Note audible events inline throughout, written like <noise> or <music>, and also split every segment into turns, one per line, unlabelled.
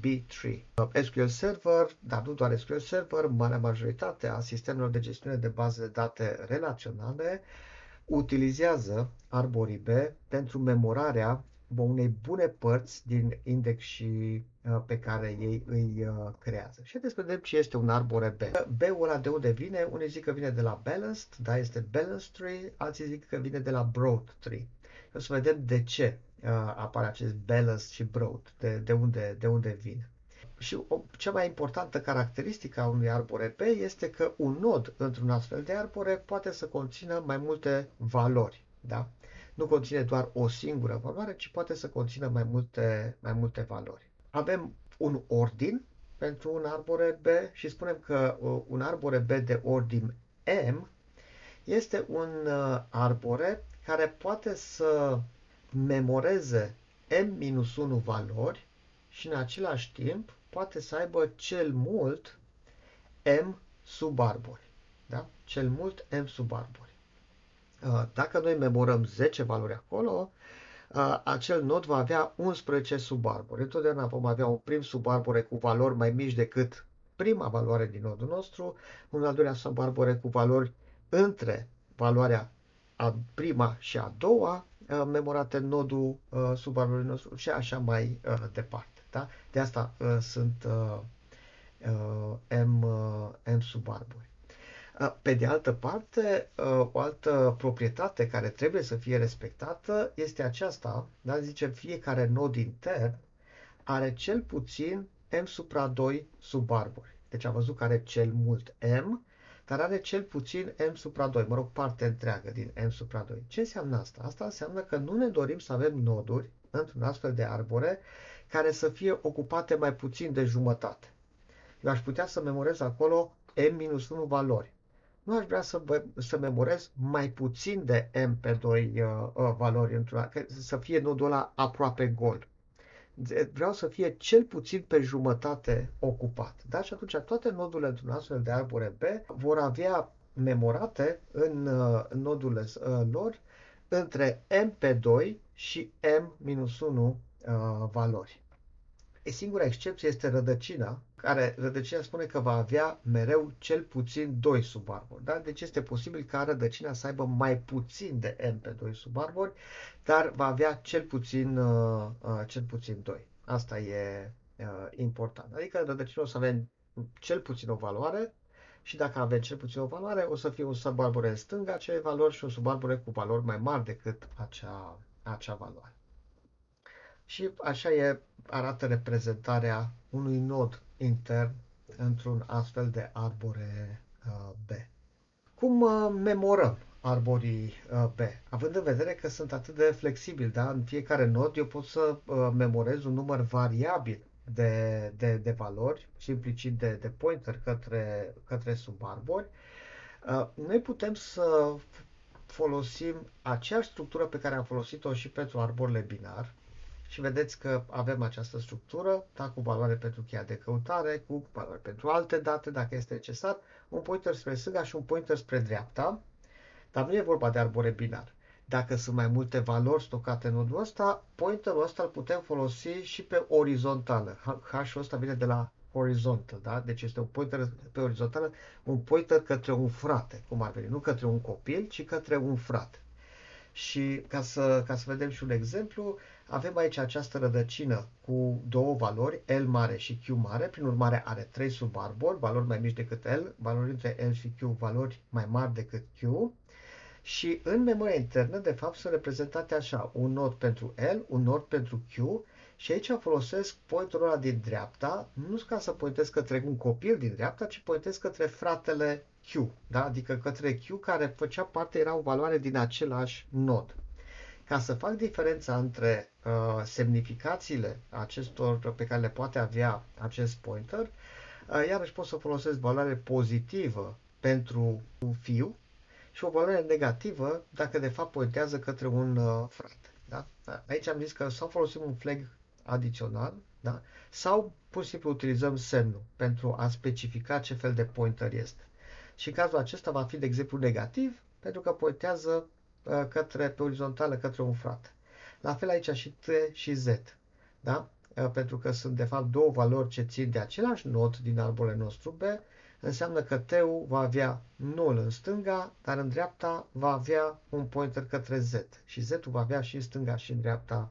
B-tree. SQL Server, dar nu doar SQL Server, marea majoritate a sistemelor de gestiune de baze de date relaționale utilizează arborii B pentru memorarea unei bune părți din index și uh, pe care ei îi uh, creează. Și haideți să vedem ce este un arbore B. B-ul ăla de unde vine? Unii zic că vine de la balanced, da, este balanced tree, alții zic că vine de la broad tree. O să vedem de ce uh, apare acest balanced și broad, de, de, unde, de unde vine. Și o, cea mai importantă caracteristică a unui arbore B este că un nod într-un astfel de arbore poate să conțină mai multe valori. Da? Nu conține doar o singură valoare, ci poate să conțină mai multe, mai multe valori. Avem un ordin pentru un arbore B și spunem că uh, un arbore B de ordin M este un uh, arbore care poate să memoreze m-1 valori și în același timp poate să aibă cel mult m subarbori. Da? Cel mult m subarbori. Uh, dacă noi memorăm 10 valori acolo, uh, acel nod va avea 11 subarbore. Întotdeauna vom avea un prim subarbore cu valori mai mici decât prima valoare din nodul nostru, un al doilea subarbore cu valori între valoarea a prima și a doua uh, memorate în nodul uh, subarborului nostru și așa mai uh, departe. Da? De asta uh, sunt uh, uh, M, uh, M subarbori. Uh, pe de altă parte, uh, o altă proprietate care trebuie să fie respectată este aceasta, da? zice fiecare nod intern are cel puțin M supra 2 subarbori. Deci am văzut că are cel mult M dar are cel puțin m supra 2, mă rog, parte întreagă din m supra 2. Ce înseamnă asta? Asta înseamnă că nu ne dorim să avem noduri într-un astfel de arbore care să fie ocupate mai puțin de jumătate. Eu aș putea să memorez acolo m-1 valori. Nu aș vrea să, să memorez mai puțin de m pe 2 uh, uh, valori, într-un, să fie nodul ăla aproape gol vreau să fie cel puțin pe jumătate ocupat. Da? Și atunci toate nodurile într-un astfel de arbore B vor avea memorate în, uh, în nodurile uh, lor între m pe 2 și m-1 uh, valori. E singura excepție este rădăcina, care rădăcina spune că va avea mereu cel puțin 2 subarbori. Da? Deci este posibil ca rădăcina să aibă mai puțin de m pe 2 subarbori, dar va avea cel puțin, uh, uh, cel puțin 2. Asta e uh, important. Adică rădăcina o să avem cel puțin o valoare și dacă avem cel puțin o valoare, o să fie un subarbore în stânga acele valori și un subarbore cu valori mai mari decât acea, acea valoare. Și așa e, arată reprezentarea unui nod intern într-un astfel de arbore uh, B. Cum uh, memorăm arborii uh, B? Având în vedere că sunt atât de flexibili, da? în fiecare nod eu pot să uh, memorez un număr variabil de, de, de valori și implicit de, de pointer către, către subarbori, uh, noi putem să folosim aceeași structură pe care am folosit-o și pentru arborile binar, și vedeți că avem această structură, da, cu valoare pentru cheia de căutare, cu valoare pentru alte date, dacă este necesar, un pointer spre stânga și un pointer spre dreapta, dar nu e vorba de arbore binar. Dacă sunt mai multe valori stocate în nodul ăsta, pointerul ăsta îl putem folosi și pe orizontală. H-ul ăsta vine de la horizontal, da? Deci este un pointer pe orizontală, un pointer către un frate, cum ar veni, nu către un copil, ci către un frate. Și ca să, ca să vedem și un exemplu, avem aici această rădăcină cu două valori, L mare și Q mare, prin urmare are trei subarbori, valori mai mici decât L, valori între L și Q, valori mai mari decât Q. Și în memoria internă, de fapt, sunt reprezentate așa, un nod pentru L, un nod pentru Q și aici folosesc pointerul ăla din dreapta, nu ca să pointez către un copil din dreapta, ci pointez către fratele Q, da? adică către Q care făcea parte, era o valoare din același nod. Ca să fac diferența între uh, semnificațiile acestor pe care le poate avea acest pointer, uh, iarăși pot să folosesc valoare pozitivă pentru un fiu și o valoare negativă dacă de fapt pointează către un uh, frate. Da? Aici am zis că sau folosim un flag adițional da? sau pur și simplu utilizăm semnul pentru a specifica ce fel de pointer este. Și în cazul acesta va fi, de exemplu, negativ pentru că pointează uh, către, pe orizontală către un frate. La fel aici și T și Z. Da? Uh, pentru că sunt de fapt două valori ce țin de același nod din arborele nostru B, înseamnă că T-ul va avea 0 în stânga, dar în dreapta va avea un pointer către Z și Z-ul va avea și în stânga și în dreapta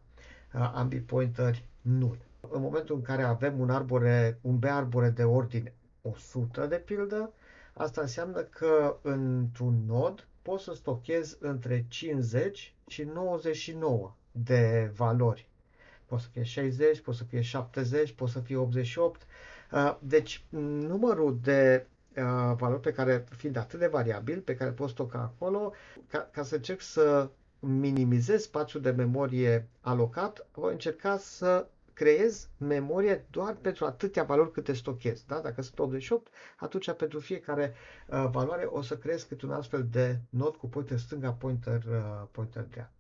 uh, ambii pointeri 0. În momentul în care avem un arbore, un B arbore de ordine 100 de pildă, asta înseamnă că într-un nod pot să stochez între 50 și 99 de valori. Poate să fie 60, poate să fie 70, poate să fie 88. Uh, deci numărul de uh, valori pe care, fiind atât de variabil, pe care pot stoca acolo, ca, ca să încerc să minimizez spațiul de memorie alocat, voi încerca să creez memorie doar pentru atâtea valori câte stochez. Da? Dacă sunt 88, atunci pentru fiecare uh, valoare o să creez câte un astfel de nod cu pointer stânga, pointer, uh, pointer dreapta.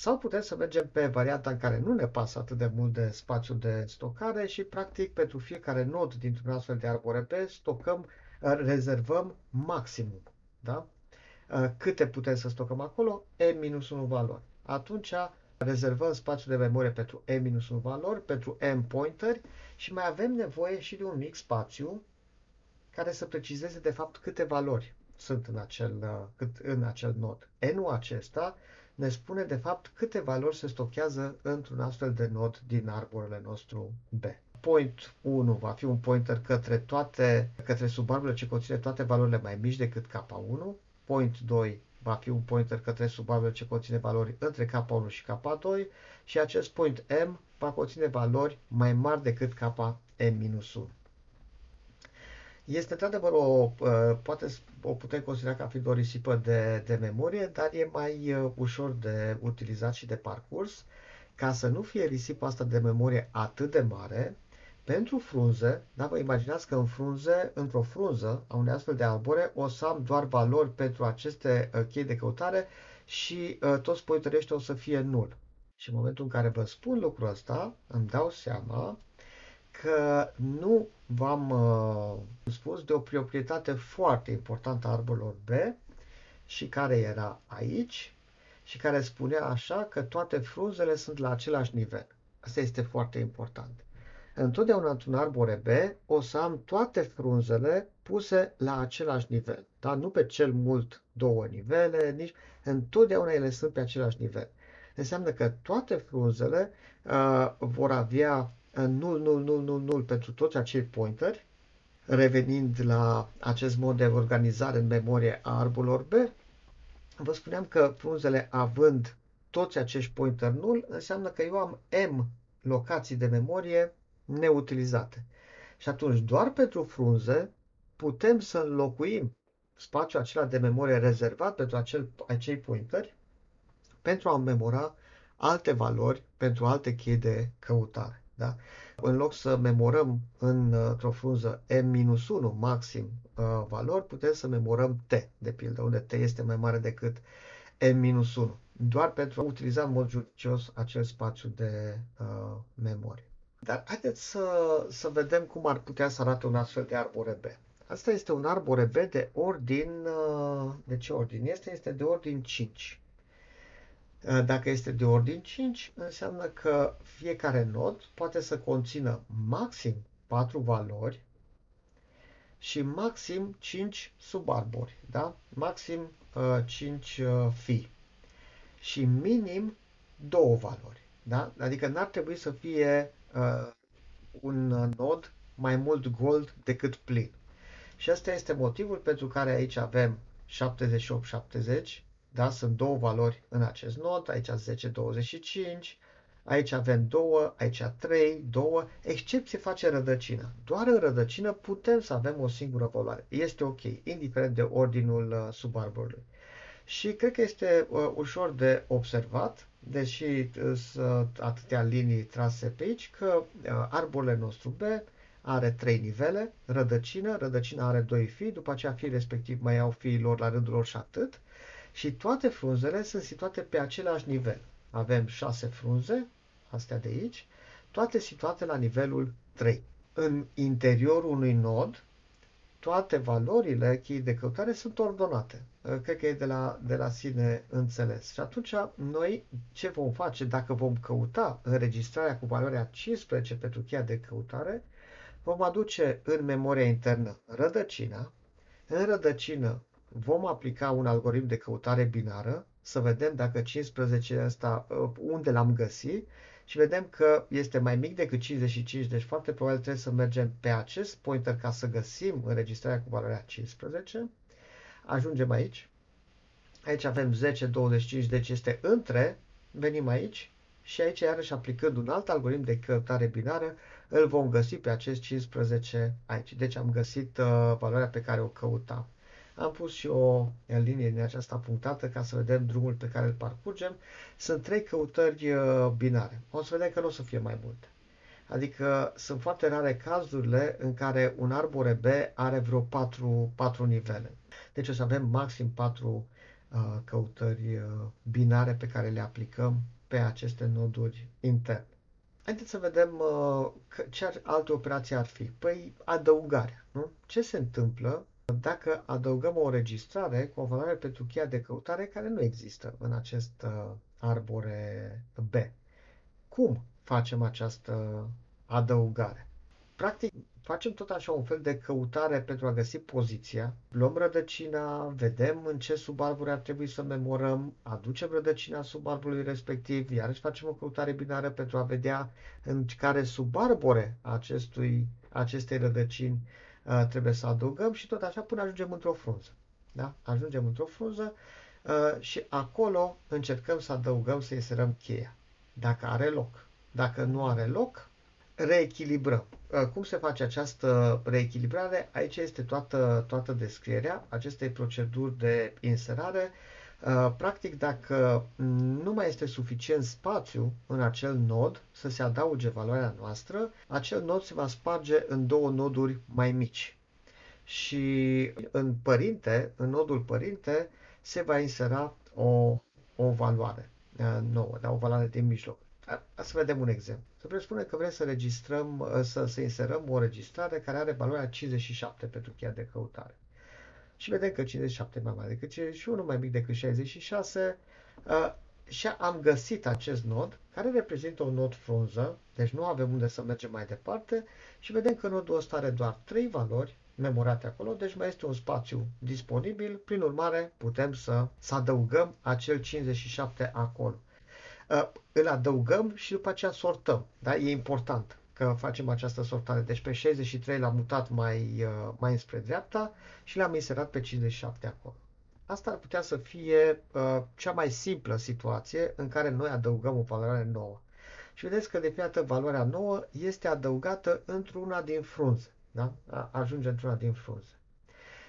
Sau putem să mergem pe varianta în care nu ne pasă atât de mult de spațiu de stocare și practic pentru fiecare nod dintr-un astfel de arbore P stocăm, uh, rezervăm maximum. Da? Uh, câte putem să stocăm acolo? n-1 valori. Atunci rezervăm spațiu de memorie pentru m-1 valori, pentru m pointer și mai avem nevoie și de un mic spațiu care să precizeze de fapt câte valori sunt în acel, uh, cât, în acel nod. N-ul acesta ne spune de fapt câte valori se stochează într-un astfel de nod din arborele nostru B. Point 1 va fi un pointer către toate, către subarborele ce conține toate valorile mai mici decât K1. Point 2 va fi un pointer către subarborele ce conține valori între K1 și K2 și acest point M va conține valori mai mari decât Km-1. Este într-adevăr o, uh, poate o putem considera ca fiind o risipă de, de memorie, dar e mai uh, ușor de utilizat și de parcurs. Ca să nu fie risipa asta de memorie atât de mare, pentru frunze, da, vă imaginați că în frunze, într-o frunză a unei astfel de arbore, o să am doar valori pentru aceste uh, chei de căutare și uh, toți pointerii o să fie nul. Și în momentul în care vă spun lucrul ăsta, îmi dau seama că nu v-am uh, spus de o proprietate foarte importantă a arborilor B și care era aici și care spunea așa că toate frunzele sunt la același nivel. Asta este foarte important. Întotdeauna într-un arbore B o să am toate frunzele puse la același nivel. Dar nu pe cel mult două nivele, nici întotdeauna ele sunt pe același nivel. Înseamnă că toate frunzele uh, vor avea 0, 0, 0, 0, 0 pentru toți acei pointeri, revenind la acest mod de organizare în memorie a arbolor B, vă spuneam că frunzele având toți acești pointer null, înseamnă că eu am M locații de memorie neutilizate. Și atunci, doar pentru frunze, putem să înlocuim spațiul acela de memorie rezervat pentru acel, acei pointeri pentru a memora alte valori pentru alte chei de căutare. Da? În loc să memorăm într-o frunză M-1 maxim uh, valori, putem să memorăm T, de pildă, unde T este mai mare decât M-1, doar pentru a utiliza în mod judicios acel spațiu de uh, memorie. Dar haideți să, să vedem cum ar putea să arate un astfel de arbore B. Asta este un arbore B de ordin, uh, de ce ordin este? Este de ordin 5. Uh, dacă este de ordin 5, înseamnă că fiecare nod poate să conțină maxim 4 valori și maxim 5 subarbori, da? Maxim uh, 5 uh, fi și minim 2 valori, da? Adică n-ar trebui să fie uh, un nod mai mult gold decât plin. Și asta este motivul pentru care aici avem 78-70, da? Sunt două valori în acest nod, aici 10-25, aici avem 2, aici 3, 2, excepție face rădăcină. Doar în rădăcină putem să avem o singură valoare. Este ok, indiferent de ordinul uh, subarborului. Și cred că este uh, ușor de observat deși uh, sunt atâtea linii trase pe aici, că uh, arborele nostru B are trei nivele, rădăcină, rădăcina are doi fii, după aceea fii respectiv mai au fiii lor la rândul lor și atât. Și toate frunzele sunt situate pe același nivel. Avem șase frunze, astea de aici, toate situate la nivelul 3. În interiorul unui nod, toate valorile cheii de căutare sunt ordonate. Cred că e de la, de la sine înțeles. Și atunci noi ce vom face dacă vom căuta înregistrarea cu valoarea 15 pentru cheia de căutare, vom aduce în memoria internă rădăcina, în rădăcină vom aplica un algoritm de căutare binară, să vedem dacă 15 ăsta, uh, unde l-am găsit și vedem că este mai mic decât 55, deci foarte probabil trebuie să mergem pe acest pointer ca să găsim înregistrarea cu valoarea 15. Ajungem aici. Aici avem 10, 25, deci este între. Venim aici și aici, iarăși aplicând un alt algoritm de căutare binară, îl vom găsi pe acest 15 aici. Deci am găsit uh, valoarea pe care o căutam. Am pus și o linie din aceasta punctată ca să vedem drumul pe care îl parcurgem. Sunt trei căutări uh, binare. O să vedem că nu o să fie mai multe. Adică sunt foarte rare cazurile în care un arbore B are vreo patru, patru nivele. Deci o să avem maxim patru uh, căutări uh, binare pe care le aplicăm pe aceste noduri interne. Haideți să vedem uh, ce alte operații ar fi. Păi adăugarea. Nu? Ce se întâmplă dacă adăugăm o înregistrare cu o valoare pentru cheia de căutare care nu există în acest uh, arbore B. Cum facem această adăugare? Practic, facem tot așa un fel de căutare pentru a găsi poziția, luăm rădăcina, vedem în ce subarbore ar trebui să memorăm, aducem rădăcina subarbului respectiv, iarăși facem o căutare binară pentru a vedea în care subarbore acestui, acestei rădăcini uh, trebuie să adăugăm și tot așa până ajungem într-o frunză. Da? Ajungem într-o frunză uh, și acolo încercăm să adăugăm, să inserăm cheia. Dacă are loc. Dacă nu are loc, reechilibrăm. Uh, cum se face această reechilibrare? Aici este toată, toată descrierea acestei proceduri de inserare. Uh, practic, dacă nu mai este suficient spațiu în acel nod să se adauge valoarea noastră, acel nod se va sparge în două noduri mai mici. Și în părinte, în nodul părinte, se va insera o, o valoare uh, nouă, da, o valoare din mijloc. Să vedem un exemplu. Să presupune că vrem să registrăm, uh, să, să inserăm o registrare care are valoarea 57 pentru cheia de căutare. Și vedem că 57 e mai mare decât 51, mai mic decât 66. Uh, și am găsit acest nod, care reprezintă un nod frunză, deci nu avem unde să mergem mai departe și vedem că nodul ăsta are doar 3 valori memorate acolo, deci mai este un spațiu disponibil, prin urmare putem să, să adăugăm acel 57 acolo. Uh, îl adăugăm și după aceea sortăm. Da? E important că facem această sortare. Deci pe 63 l-am mutat mai, uh, mai înspre dreapta și l-am inserat pe 57 acolo. Asta ar putea să fie uh, cea mai simplă situație în care noi adăugăm o valoare nouă. Și vedeți că de fiată valoarea nouă este adăugată într-una din frunze. Da? Ajunge într-una din frunze.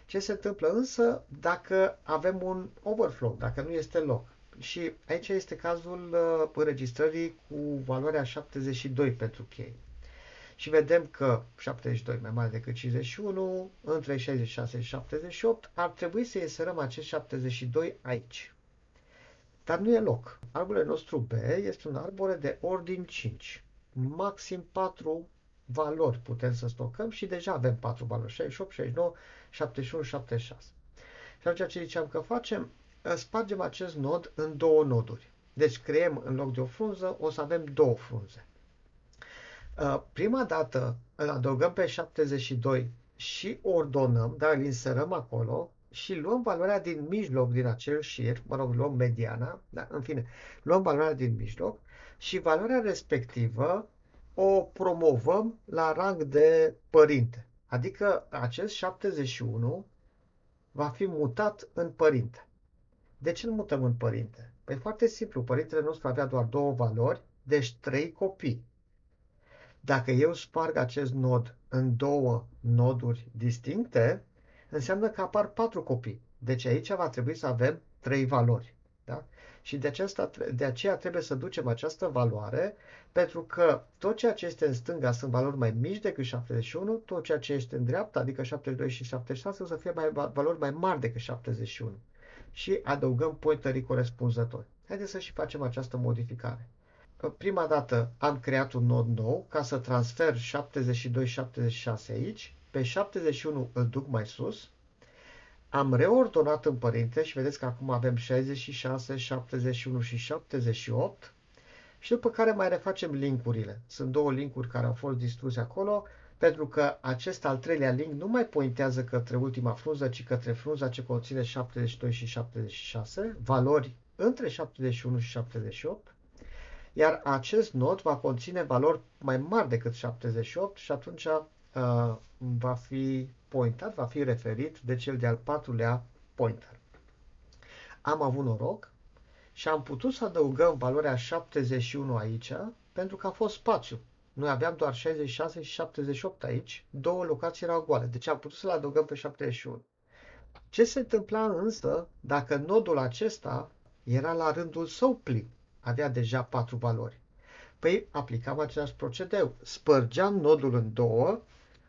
Ce se întâmplă însă dacă avem un overflow, dacă nu este loc? Și aici este cazul uh, înregistrării cu valoarea 72 pentru chei. Și vedem că 72 mai mare decât 51, între 66 și 78, ar trebui să inserăm acest 72 aici. Dar nu e loc. Arborele nostru B este un arbore de ordin 5. Maxim 4 valori putem să stocăm și deja avem 4 valori, 68, 69, 71, 76. Și atunci ce ziceam că facem? spargem acest nod în două noduri. Deci creăm în loc de o frunză, o să avem două frunze. Uh, prima dată îl adăugăm pe 72 și ordonăm, dar îl inserăm acolo și luăm valoarea din mijloc din acel șir, mă rog, luăm mediana, da, în fine, luăm valoarea din mijloc și valoarea respectivă o promovăm la rang de părinte. Adică acest 71 va fi mutat în părinte. De ce îl mutăm în părinte? Păi foarte simplu, părintele nostru avea doar două valori, deci trei copii. Dacă eu sparg acest nod în două noduri distincte, înseamnă că apar patru copii. Deci aici va trebui să avem trei valori. Da? Și de, aceasta, de aceea trebuie să ducem această valoare, pentru că tot ceea ce este în stânga sunt valori mai mici decât 71, tot ceea ce este în dreapta, adică 72 și 76, o să fie mai, valori mai mari decât 71. Și adăugăm pointerii corespunzători. Haideți să și facem această modificare. Prima dată am creat un nod nou ca să transfer 72-76 aici. Pe 71 îl duc mai sus. Am reordonat în părinte și vedeți că acum avem 66, 71 și 78. Și după care mai refacem linkurile. Sunt două linkuri care au fost distruse acolo pentru că acest al treilea link nu mai pointează către ultima frunză, ci către frunza ce conține 72 și 76, valori între 71 și 78 iar acest nod va conține valori mai mari decât 78 și atunci uh, va fi pointat, va fi referit de cel de-al patrulea pointer. Am avut noroc și am putut să adăugăm valoarea 71 aici pentru că a fost spațiu. Noi aveam doar 66 și 78 aici, două locații erau goale, deci am putut să-l adăugăm pe 71. Ce se întâmpla însă dacă nodul acesta era la rândul său plin? Avea deja patru valori. Păi aplicam același procedeu. Spărgeam nodul în două,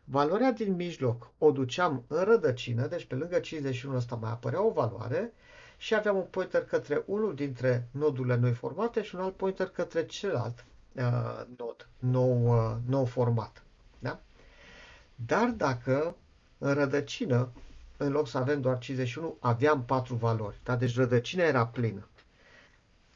valoarea din mijloc o duceam în rădăcină, deci pe lângă 51 ăsta mai apărea o valoare și aveam un pointer către unul dintre nodurile noi formate și un alt pointer către celălalt uh, nod nou, uh, nou format. Da? Dar dacă în rădăcină, în loc să avem doar 51, aveam patru valori. Da? Deci rădăcina era plină.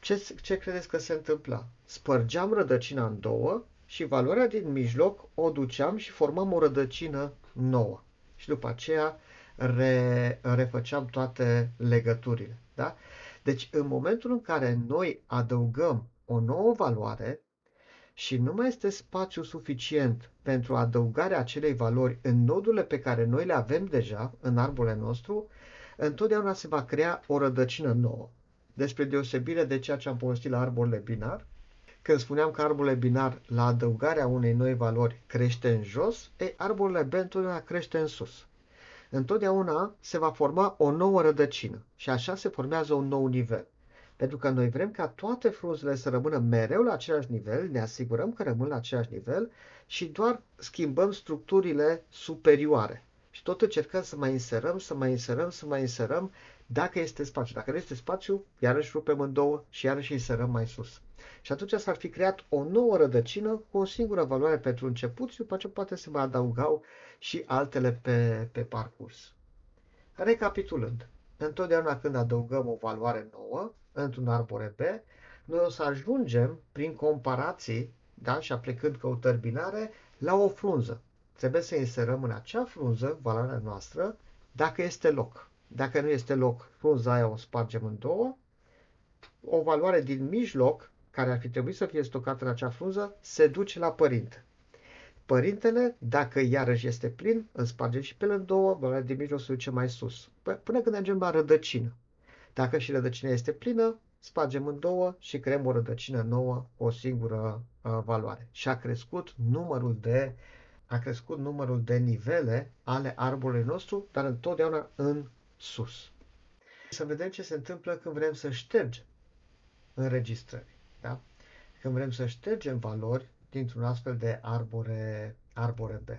Ce, ce credeți că se întâmpla? Spărgeam rădăcina în două și valoarea din mijloc o duceam și formam o rădăcină nouă. Și după aceea re, refăceam toate legăturile. Da? Deci în momentul în care noi adăugăm o nouă valoare și nu mai este spațiu suficient pentru adăugarea acelei valori în nodurile pe care noi le avem deja în arbole nostru, întotdeauna se va crea o rădăcină nouă despre deosebire de ceea ce am povestit la arborele binar, când spuneam că arborele binar, la adăugarea unei noi valori, crește în jos, e, arborele B întotdeauna crește în sus. Întotdeauna se va forma o nouă rădăcină și așa se formează un nou nivel. Pentru că noi vrem ca toate frunzele să rămână mereu la același nivel, ne asigurăm că rămân la același nivel și doar schimbăm structurile superioare. Și tot încercăm să mai inserăm, să mai inserăm, să mai inserăm dacă este spațiu. Dacă nu este spațiu, iarăși rupem în două și iarăși inserăm mai sus. Și atunci s-ar fi creat o nouă rădăcină cu o singură valoare pentru început și după aceea poate se mai adaugau și altele pe, pe parcurs. Recapitulând, întotdeauna când adăugăm o valoare nouă într-un arbore B, noi o să ajungem prin comparații da, și aplicând căutări binare la o frunză. Trebuie să inserăm în acea frunză valoarea noastră dacă este loc. Dacă nu este loc, frunza aia o spargem în două. O valoare din mijloc, care ar fi trebuit să fie stocată în acea frunză, se duce la părinte. Părintele, dacă iarăși este plin, îl spargem și pe în două, valoarea din mijloc se duce mai sus, până când ajungem la rădăcină. Dacă și rădăcina este plină, spargem în două și creăm o rădăcină nouă, o singură uh, valoare. Și a crescut numărul de a crescut numărul de nivele ale arborului nostru, dar întotdeauna în sus. Să vedem ce se întâmplă când vrem să ștergem înregistrări. Da? Când vrem să ștergem valori dintr-un astfel de arbore, arbore B.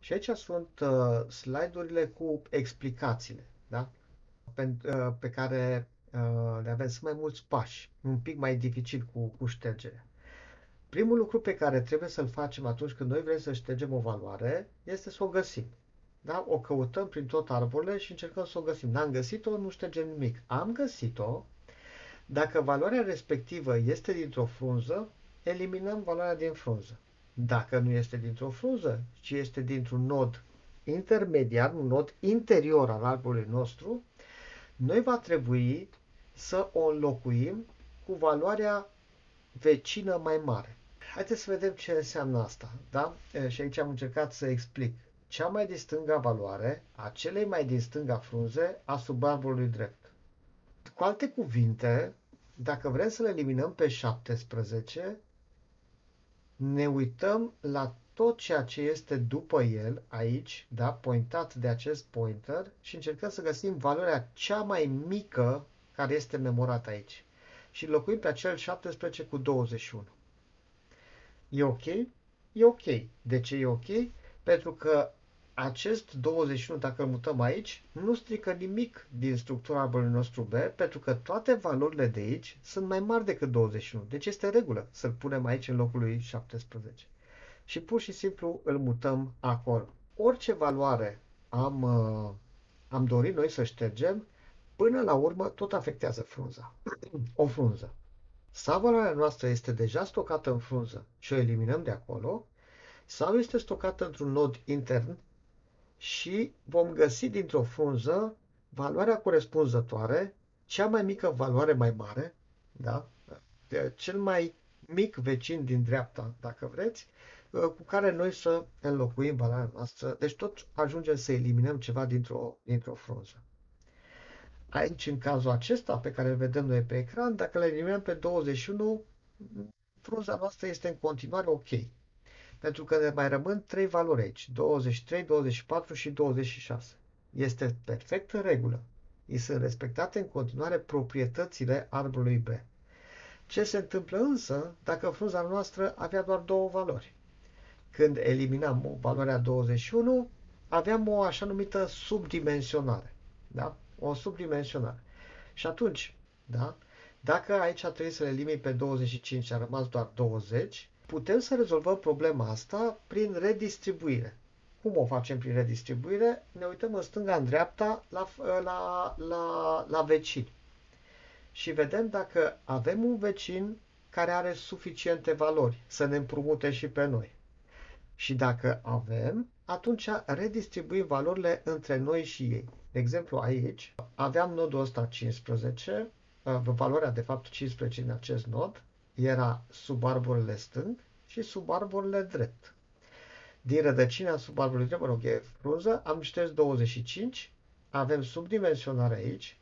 Și aici sunt uh, slide-urile cu explicațiile da? pe, uh, pe care uh, le avem. Sunt mai mulți pași, un pic mai dificil cu, cu ștergerea. Primul lucru pe care trebuie să-l facem atunci când noi vrem să ștergem o valoare este să o găsim. Da? O căutăm prin tot arborele și încercăm să o găsim. N-am găsit-o, nu ștergem nimic. Am găsit-o. Dacă valoarea respectivă este dintr-o frunză, eliminăm valoarea din frunză. Dacă nu este dintr-o frunză, ci este dintr-un nod intermediar, un nod interior al arborului nostru, noi va trebui să o înlocuim cu valoarea vecină mai mare. Haideți să vedem ce înseamnă asta. Da? Și aici am încercat să explic cea mai din stânga valoare a celei mai din stânga frunze a subarbului drept. Cu alte cuvinte, dacă vrem să le eliminăm pe 17, ne uităm la tot ceea ce este după el, aici, da, pointat de acest pointer și încercăm să găsim valoarea cea mai mică care este memorată aici. și locuim pe acel 17 cu 21. E ok? E ok. De ce e ok? Pentru că acest 21, dacă îl mutăm aici, nu strică nimic din structura arborului nostru B, pentru că toate valorile de aici sunt mai mari decât 21. Deci este regulă să-l punem aici în locul lui 17. Și pur și simplu îl mutăm acolo. Orice valoare am, uh, am dorit noi să ștergem, până la urmă tot afectează frunza. <clears throat> o frunză. Sau valoarea noastră este deja stocată în frunză și o eliminăm de acolo, sau este stocată într-un nod intern și vom găsi dintr-o frunză valoarea corespunzătoare, cea mai mică valoare mai mare, da? cel mai mic vecin din dreapta, dacă vreți, uh, cu care noi să înlocuim valoarea noastră. Deci tot ajungem să eliminăm ceva dintr-o, dintr-o frunză. Aici, în cazul acesta pe care îl vedem noi pe ecran, dacă le eliminăm pe 21, frunza noastră este în continuare ok pentru că ne mai rămân trei valori aici, 23, 24 și 26. Este perfect în regulă. Îi sunt respectate în continuare proprietățile arborului B. Ce se întâmplă însă dacă frunza noastră avea doar două valori? Când eliminam valoarea 21, aveam o așa numită subdimensionare. Da? O subdimensionare. Și atunci, da? dacă aici trebuie să le elimini pe 25 și a rămas doar 20, putem să rezolvăm problema asta prin redistribuire. Cum o facem prin redistribuire? Ne uităm în stânga, în dreapta, la, la, la, la vecini. Și vedem dacă avem un vecin care are suficiente valori să ne împrumute și pe noi. Și dacă avem, atunci redistribuim valorile între noi și ei. De exemplu, aici aveam nodul ăsta 15, valoarea de fapt 15 în acest nod, era sub arborele stâng și sub arborele drept. Din rădăcina sub arborele drept, mă rog, e frunză, am șters 25, avem subdimensionare aici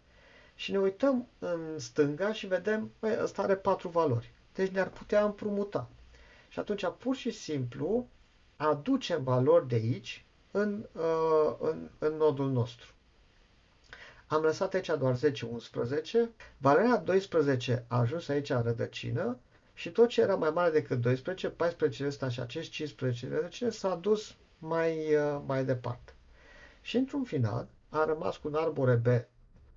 și ne uităm în stânga și vedem, băi, ăsta are patru valori. Deci ne-ar putea împrumuta. Și atunci, pur și simplu, aducem valori de aici în, uh, în, în nodul nostru. Am lăsat aici doar 10-11. Valoarea 12 a ajuns aici în rădăcină și tot ce era mai mare decât 12, 14 ăsta și acest 15 rădăcină s-a dus mai, uh, mai departe. Și într-un final a rămas cu un arbore B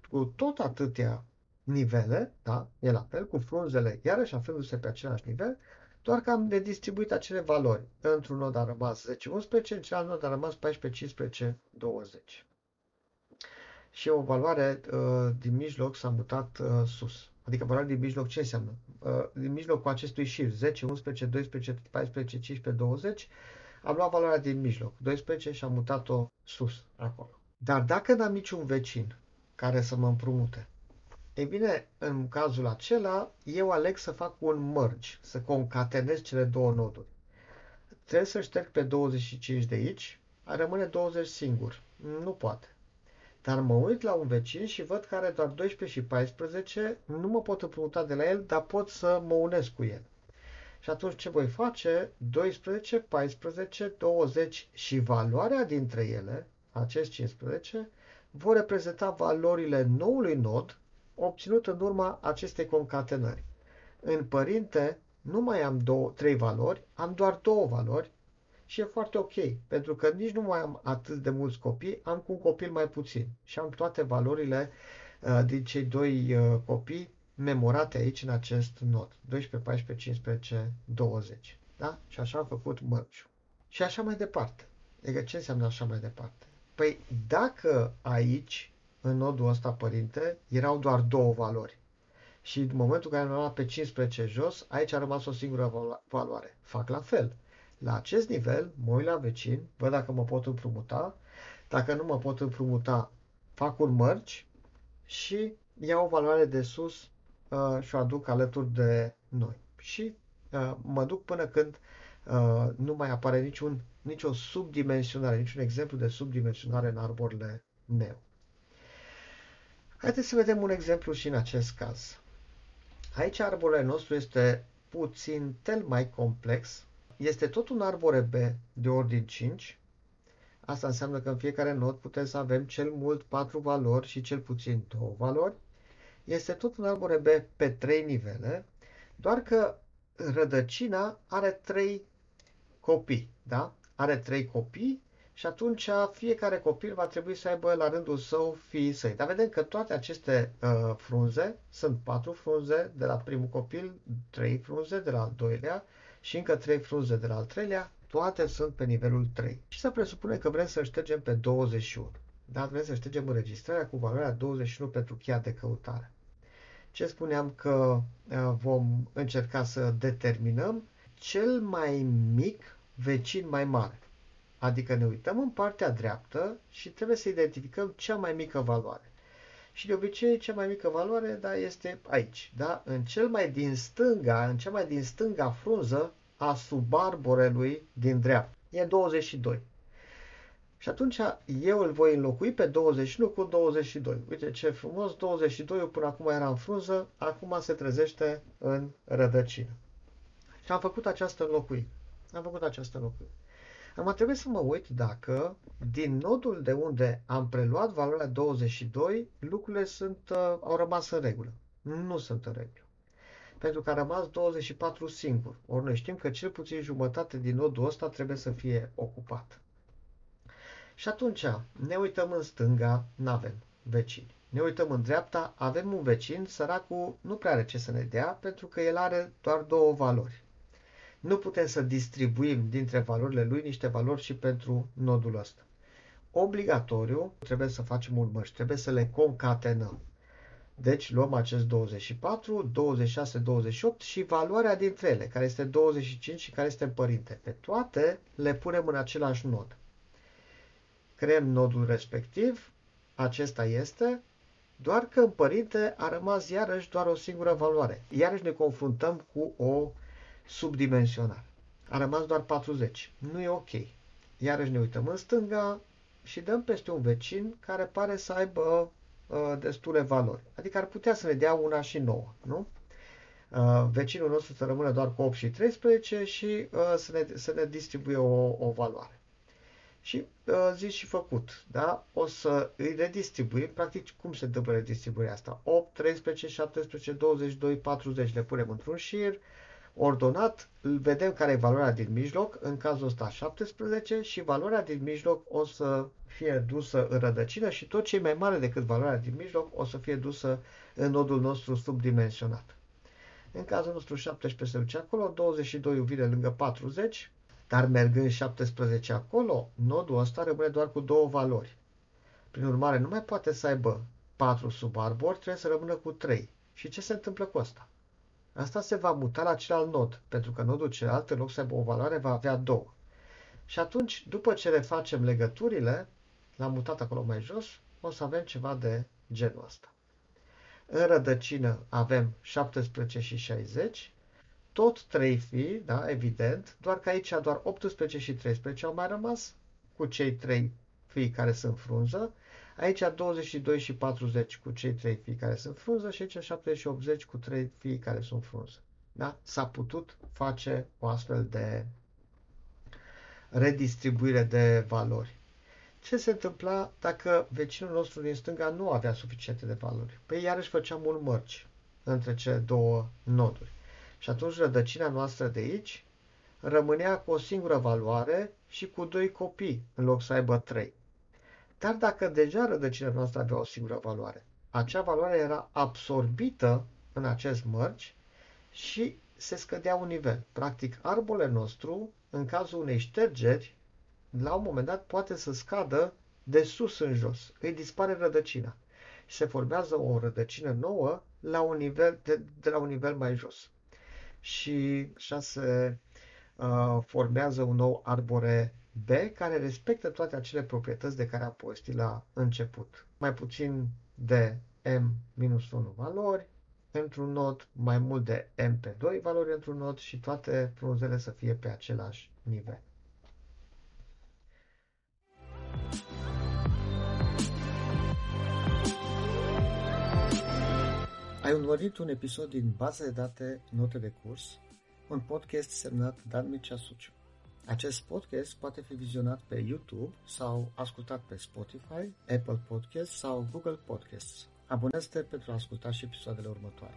cu tot atâtea nivele, da, e la fel, cu frunzele iarăși aflându-se pe același nivel, doar că am redistribuit acele valori. Într-un nod a rămas 10-11, în celălalt nod a rămas 14-15-20 și o valoare uh, din mijloc s-a mutat uh, sus. Adică valoarea din mijloc ce înseamnă? Uh, din mijlocul acestui shift 10, 11, 12, 14, 15, 20 am luat valoarea din mijloc, 12 și am mutat-o sus, acolo. Dar dacă n-am niciun vecin care să mă împrumute, ei bine, în cazul acela, eu aleg să fac un merge, să concatenez cele două noduri. Trebuie să șterg pe 25 de aici, rămâne 20 singur. Nu poate. Dar mă uit la un vecin și văd că are doar 12 și 14, nu mă pot împrumuta de la el, dar pot să mă unesc cu el. Și atunci ce voi face? 12, 14, 20 și valoarea dintre ele, acest 15, vor reprezenta valorile noului nod obținut în urma acestei concatenări. În părinte nu mai am două, trei valori, am doar două valori și e foarte ok, pentru că nici nu mai am atât de mulți copii, am cu un copil mai puțin și am toate valorile uh, din cei doi uh, copii memorate aici în acest nod, 12, 14, 15, 20. Da? Și așa am făcut mărciu. Și așa mai departe. Adică ce înseamnă așa mai departe? Păi dacă aici, în nodul ăsta, părinte, erau doar două valori, și în momentul în care am luat pe 15 jos, aici a rămas o singură valoare. Fac la fel. La acest nivel, mă uit la vecin, văd dacă mă pot împrumuta. Dacă nu mă pot împrumuta, fac un mărci și iau o valoare de sus uh, și o aduc alături de noi. Și uh, mă duc până când uh, nu mai apare niciun, nicio subdimensionare, niciun exemplu de subdimensionare în arborile meu. Haideți să vedem un exemplu și în acest caz. Aici arborele nostru este puțin tel mai complex este tot un arbore B de ordin 5. Asta înseamnă că în fiecare nod putem să avem cel mult 4 valori și cel puțin 2 valori. este tot un arbore B pe trei nivele, doar că rădăcina are trei copii, da? Are trei copii și atunci fiecare copil va trebui să aibă la rândul său fiii săi. Dar vedem că toate aceste uh, frunze, sunt patru frunze de la primul copil, trei frunze de la al doilea și încă trei frunze de la al treilea, toate sunt pe nivelul 3. Și să presupune că vrem să ștergem pe 21. Da? Vrem să ștergem înregistrarea cu valoarea 21 pentru cheia de căutare. Ce spuneam că uh, vom încerca să determinăm cel mai mic vecin mai mare. Adică ne uităm în partea dreaptă și trebuie să identificăm cea mai mică valoare. Și de obicei cea mai mică valoare da, este aici. Da? În cel mai din stânga, în cea mai din stânga frunză a subarborelui din dreapta. E 22. Și atunci eu îl voi înlocui pe 21 cu 22. Uite ce frumos, 22 până acum era în frunză, acum se trezește în rădăcină. Și am făcut această înlocuire. Am făcut această înlocuire. Acum trebuie să mă uit dacă din nodul de unde am preluat valoarea 22, lucrurile sunt, uh, au rămas în regulă. Nu sunt în regulă. Pentru că a rămas 24 singur. Ori noi știm că cel puțin jumătate din nodul ăsta trebuie să fie ocupat. Și atunci ne uităm în stânga, nu avem vecini. Ne uităm în dreapta, avem un vecin, săracul nu prea are ce să ne dea, pentru că el are doar două valori. Nu putem să distribuim dintre valorile lui niște valori și pentru nodul ăsta. Obligatoriu trebuie să facem un măști, trebuie să le concatenăm. Deci luăm acest 24, 26, 28 și valoarea dintre ele, care este 25 și care este în părinte. Pe toate le punem în același nod. Creăm nodul respectiv, acesta este, doar că în părinte a rămas iarăși doar o singură valoare. Iarăși ne confruntăm cu o subdimensionare. A rămas doar 40. Nu e ok. Iarăși ne uităm în stânga și dăm peste un vecin care pare să aibă uh, destule valori. Adică ar putea să ne dea una și nouă, nu? Uh, vecinul nostru să rămână doar cu 8 și 13 și uh, să, ne, să ne distribuie o, o valoare. Și uh, zis și făcut, da? O să îi redistribuim, practic cum se întâmplă redistribuirea asta? 8, 13, 17, 22, 40 le punem într-un șir, ordonat, îl vedem care e valoarea din mijloc, în cazul ăsta 17 și valoarea din mijloc o să fie dusă în rădăcină și tot ce e mai mare decât valoarea din mijloc o să fie dusă în nodul nostru subdimensionat. În cazul nostru 17 se duce acolo, 22 vine lângă 40, dar mergând 17 acolo, nodul ăsta rămâne doar cu două valori. Prin urmare, nu mai poate să aibă 4 subarbori, trebuie să rămână cu 3. Și ce se întâmplă cu asta? Asta se va muta la celălalt nod, pentru că nodul celălalt, în loc să aibă o valoare, va avea două. Și atunci, după ce refacem legăturile, l-am mutat acolo mai jos, o să avem ceva de genul ăsta. În rădăcină avem 17 și 60, tot 3 fi, da, evident, doar că aici doar 18 și 13 au mai rămas, cu cei 3 fii care sunt frunză, Aici 22 și 40 cu cei 3 fii care sunt frunză și aici 7 și 80 cu 3 fii care sunt frunză. Da? S-a putut face o astfel de redistribuire de valori. Ce se întâmpla dacă vecinul nostru din stânga nu avea suficiente de valori? Păi iarăși făceam un mărci între cele două noduri. Și atunci rădăcina noastră de aici rămânea cu o singură valoare și cu doi copii, în loc să aibă trei. Dar dacă deja rădăcina noastră avea o singură valoare, acea valoare era absorbită în acest mărci și se scădea un nivel. Practic, arbole nostru, în cazul unei ștergeri, la un moment dat poate să scadă de sus în jos. Îi dispare rădăcina și se formează o rădăcină nouă la un nivel, de, de la un nivel mai jos. Și așa se uh, formează un nou arbore B, care respectă toate acele proprietăți de care am povestit la început. Mai puțin de M-1 valori într-un nod, mai mult de M pe 2 valori într-un nod și toate frunzele să fie pe același nivel. Ai urmărit un episod din baza de date Note de curs, un podcast semnat Dan Mircea Suciu. Acest podcast poate fi vizionat pe YouTube sau ascultat pe Spotify, Apple Podcasts sau Google Podcasts. Abonează-te pentru a asculta și episoadele următoare.